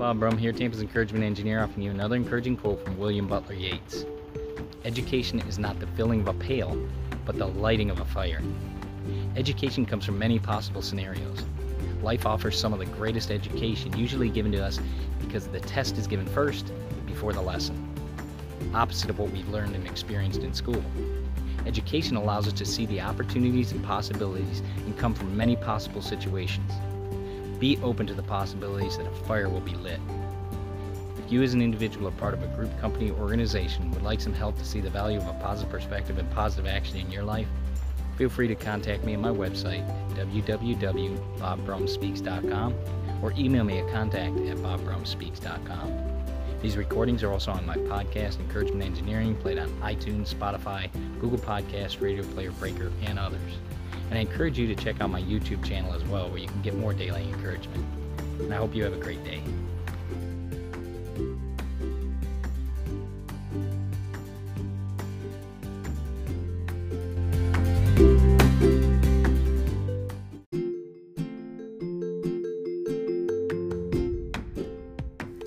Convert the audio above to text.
Bob Brum here, Tampa's Encouragement Engineer, offering you another encouraging quote from William Butler Yeats. Education is not the filling of a pail, but the lighting of a fire. Education comes from many possible scenarios. Life offers some of the greatest education, usually given to us because the test is given first before the lesson, opposite of what we've learned and experienced in school. Education allows us to see the opportunities and possibilities and come from many possible situations. Be open to the possibilities that a fire will be lit. If you as an individual or part of a group, company, or organization would like some help to see the value of a positive perspective and positive action in your life, feel free to contact me on my website, www.bobbrumspeaks.com, or email me at contact at bobbrumspeaks.com. These recordings are also on my podcast, Encouragement Engineering, played on iTunes, Spotify, Google Podcasts, Radio Player Breaker, and others. And I encourage you to check out my YouTube channel as well, where you can get more daily encouragement. And I hope you have a great day.